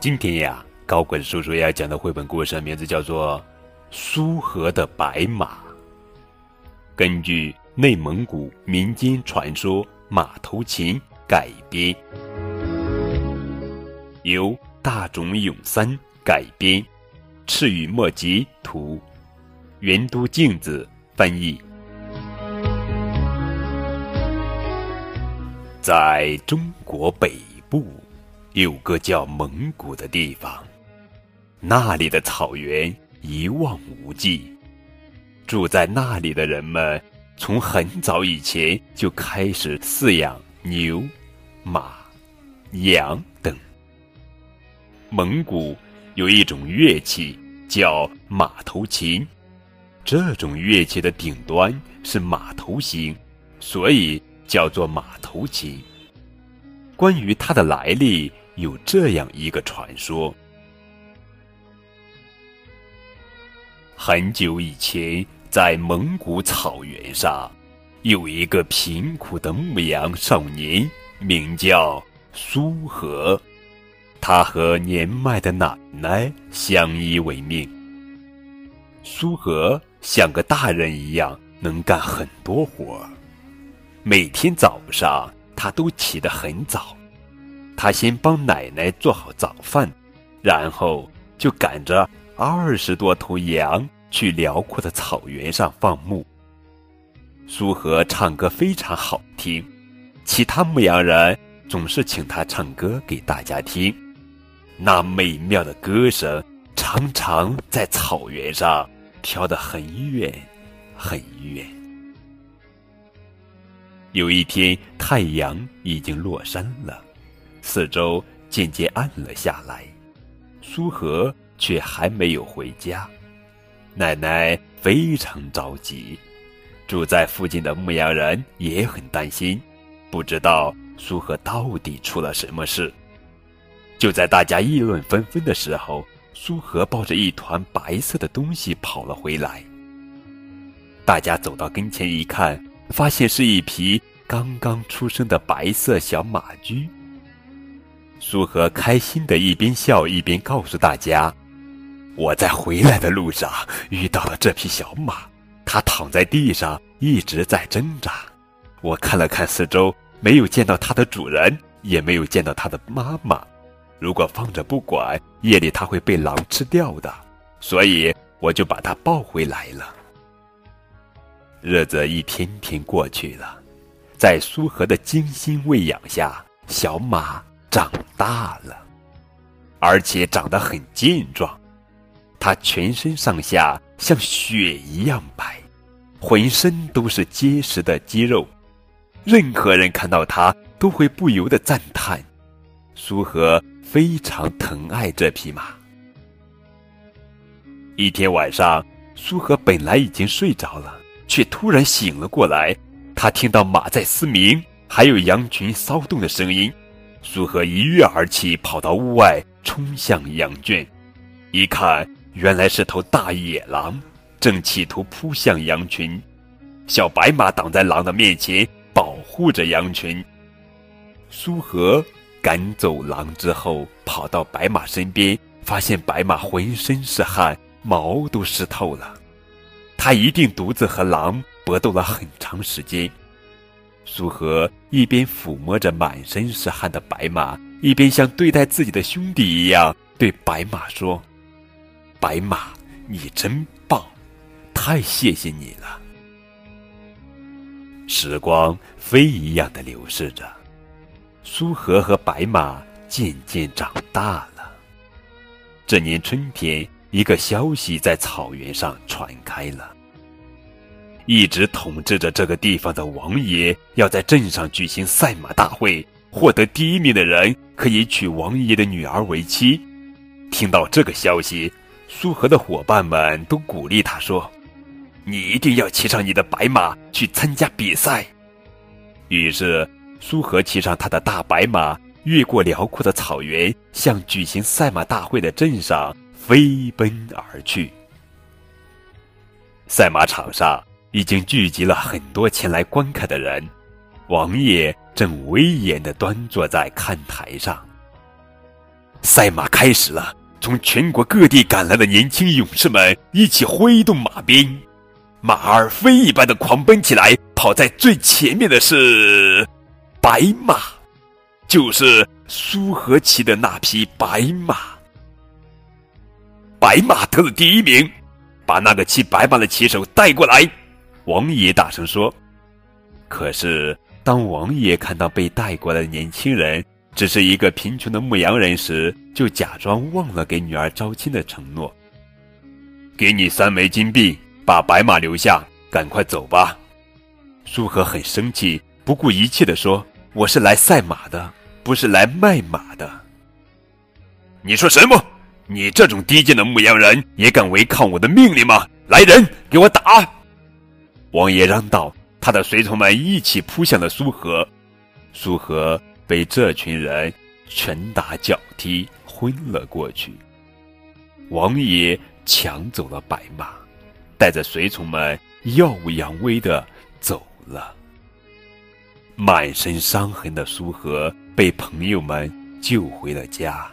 今天呀，高滚叔叔要讲的绘本故事名字叫做《苏河的白马》。根据内蒙古民间传说《马头琴》改编，由大冢永三改编，赤羽墨吉图，原都镜子翻译。在中国北部。有个叫蒙古的地方，那里的草原一望无际。住在那里的人们，从很早以前就开始饲养牛、马、羊等。蒙古有一种乐器叫马头琴，这种乐器的顶端是马头形，所以叫做马头琴。关于它的来历。有这样一个传说：很久以前，在蒙古草原上，有一个贫苦的牧羊少年，名叫苏和。他和年迈的奶奶相依为命。苏和像个大人一样，能干很多活儿。每天早上，他都起得很早。他先帮奶奶做好早饭，然后就赶着二十多头羊去辽阔的草原上放牧。苏和唱歌非常好听，其他牧羊人总是请他唱歌给大家听。那美妙的歌声常常在草原上飘得很远很远。有一天，太阳已经落山了。四周渐渐暗了下来，苏和却还没有回家。奶奶非常着急，住在附近的牧羊人也很担心，不知道苏和到底出了什么事。就在大家议论纷纷的时候，苏和抱着一团白色的东西跑了回来。大家走到跟前一看，发现是一匹刚刚出生的白色小马驹。苏和开心的一边笑一边告诉大家：“我在回来的路上遇到了这匹小马，它躺在地上一直在挣扎。我看了看四周，没有见到它的主人，也没有见到它的妈妈。如果放着不管，夜里它会被狼吃掉的，所以我就把它抱回来了。”日子一天天过去了，在苏和的精心喂养下，小马。长大了，而且长得很健壮。它全身上下像雪一样白，浑身都是结实的肌肉。任何人看到它，都会不由得赞叹：苏和非常疼爱这匹马。一天晚上，苏和本来已经睡着了，却突然醒了过来。他听到马在嘶鸣，还有羊群骚动的声音。苏和一跃而起，跑到屋外，冲向羊圈。一看，原来是头大野狼，正企图扑向羊群。小白马挡在狼的面前，保护着羊群。苏和赶走狼之后，跑到白马身边，发现白马浑身是汗，毛都湿透了。他一定独自和狼搏斗了很长时间。苏和一边抚摸着满身是汗的白马，一边像对待自己的兄弟一样对白马说：“白马，你真棒，太谢谢你了。”时光飞一样的流逝着，苏和和白马渐渐长大了。这年春天，一个消息在草原上传开了。一直统治着这个地方的王爷要在镇上举行赛马大会，获得第一名的人可以娶王爷的女儿为妻。听到这个消息，苏和的伙伴们都鼓励他说：“你一定要骑上你的白马去参加比赛。”于是，苏和骑上他的大白马，越过辽阔的草原，向举行赛马大会的镇上飞奔而去。赛马场上。已经聚集了很多前来观看的人，王爷正威严地端坐在看台上。赛马开始了，从全国各地赶来的年轻勇士们一起挥动马鞭，马儿飞一般的狂奔起来。跑在最前面的是白马，就是苏和骑的那匹白马。白马得了第一名，把那个骑白马的骑手带过来。王爷大声说。可是，当王爷看到被带过来的年轻人只是一个贫穷的牧羊人时，就假装忘了给女儿招亲的承诺。给你三枚金币，把白马留下，赶快走吧。苏和很生气，不顾一切地说：“我是来赛马的，不是来卖马的。”你说什么？你这种低贱的牧羊人也敢违抗我的命令吗？来人，给我打！王爷嚷道。他的随从们一起扑向了苏和，苏和被这群人拳打脚踢，昏了过去。王爷抢走了白马，带着随从们耀武扬威的走了。满身伤痕的苏和被朋友们救回了家，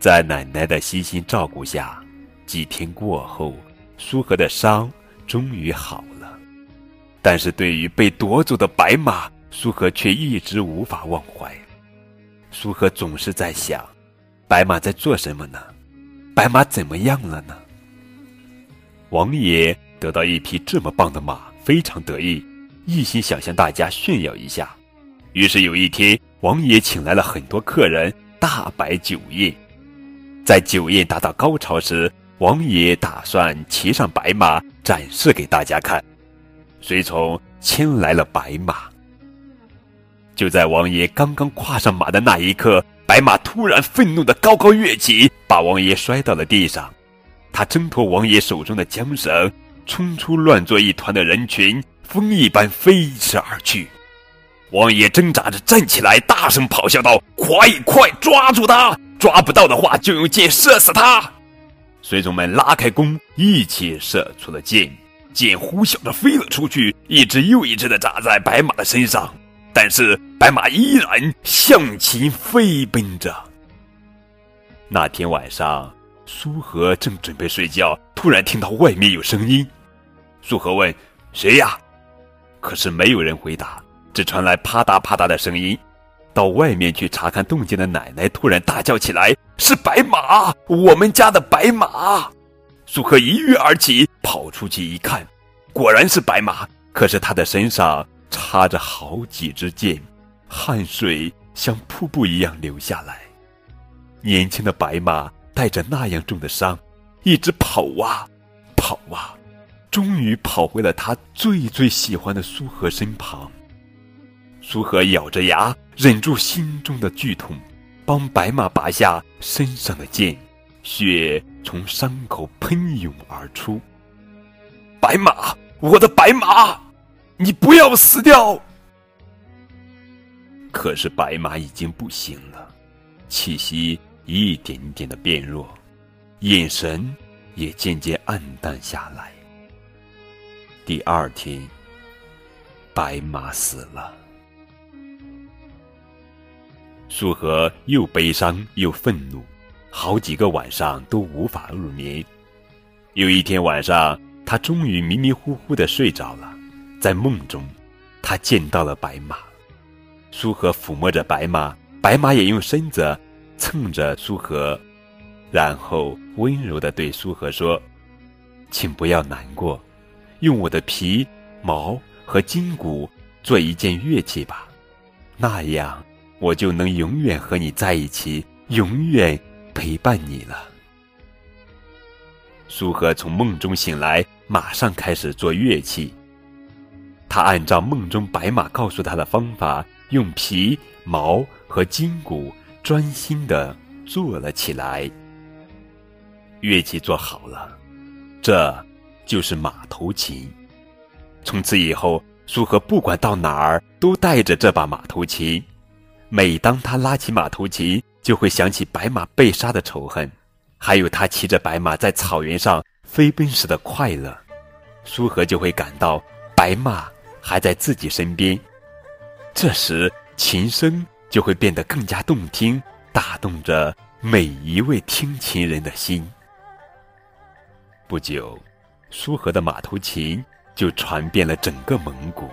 在奶奶的悉心照顾下，几天过后，苏和的伤。终于好了，但是对于被夺走的白马，苏和却一直无法忘怀。苏和总是在想：白马在做什么呢？白马怎么样了呢？王爷得到一匹这么棒的马，非常得意，一心想向大家炫耀一下。于是有一天，王爷请来了很多客人，大摆酒宴。在酒宴达到高潮时，王爷打算骑上白马展示给大家看，随从牵来了白马。就在王爷刚刚跨上马的那一刻，白马突然愤怒的高高跃起，把王爷摔到了地上。他挣脱王爷手中的缰绳，冲出乱作一团的人群，风一般飞驰而去。王爷挣扎着站起来，大声咆哮道：“快快抓住他！抓不到的话，就用箭射死他！”随从们拉开弓，一起射出了箭，箭呼啸着飞了出去，一只又一只的扎在白马的身上，但是白马依然向前飞奔着。那天晚上，苏和正准备睡觉，突然听到外面有声音。苏和问：“谁呀？”可是没有人回答，只传来啪嗒啪嗒的声音。到外面去查看动静的奶奶突然大叫起来：“是白马！我们家的白马！”苏和一跃而起，跑出去一看，果然是白马。可是他的身上插着好几支箭，汗水像瀑布一样流下来。年轻的白马带着那样重的伤，一直跑啊跑啊，终于跑回了他最最喜欢的苏荷身旁。苏荷咬着牙。忍住心中的剧痛，帮白马拔下身上的剑，血从伤口喷涌而出。白马，我的白马，你不要死掉！可是白马已经不行了，气息一点点的变弱，眼神也渐渐暗淡下来。第二天，白马死了。苏和又悲伤又愤怒，好几个晚上都无法入眠。有一天晚上，他终于迷迷糊糊的睡着了，在梦中，他见到了白马。苏和抚摸着白马，白马也用身子蹭着苏和，然后温柔的对苏和说：“请不要难过，用我的皮毛和筋骨做一件乐器吧，那样。”我就能永远和你在一起，永远陪伴你了。苏和从梦中醒来，马上开始做乐器。他按照梦中白马告诉他的方法，用皮毛和筋骨专心的做了起来。乐器做好了，这就是马头琴。从此以后，苏和不管到哪儿都带着这把马头琴。每当他拉起马头琴，就会想起白马被杀的仇恨，还有他骑着白马在草原上飞奔时的快乐。苏和就会感到白马还在自己身边。这时，琴声就会变得更加动听，打动着每一位听琴人的心。不久，苏河的马头琴就传遍了整个蒙古。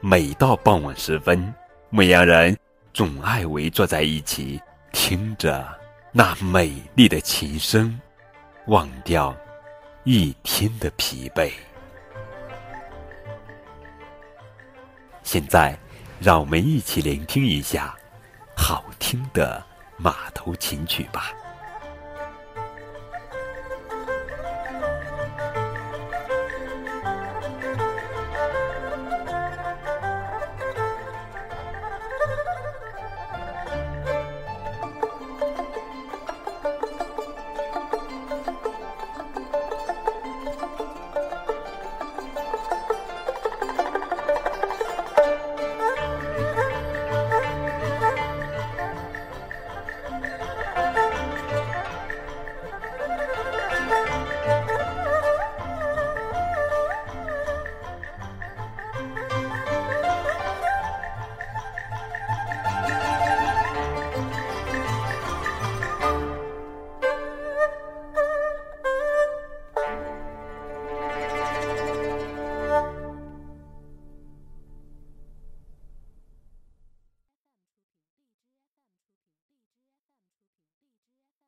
每到傍晚时分，牧羊人总爱围坐在一起，听着那美丽的琴声，忘掉一天的疲惫。现在，让我们一起聆听一下好听的马头琴曲吧。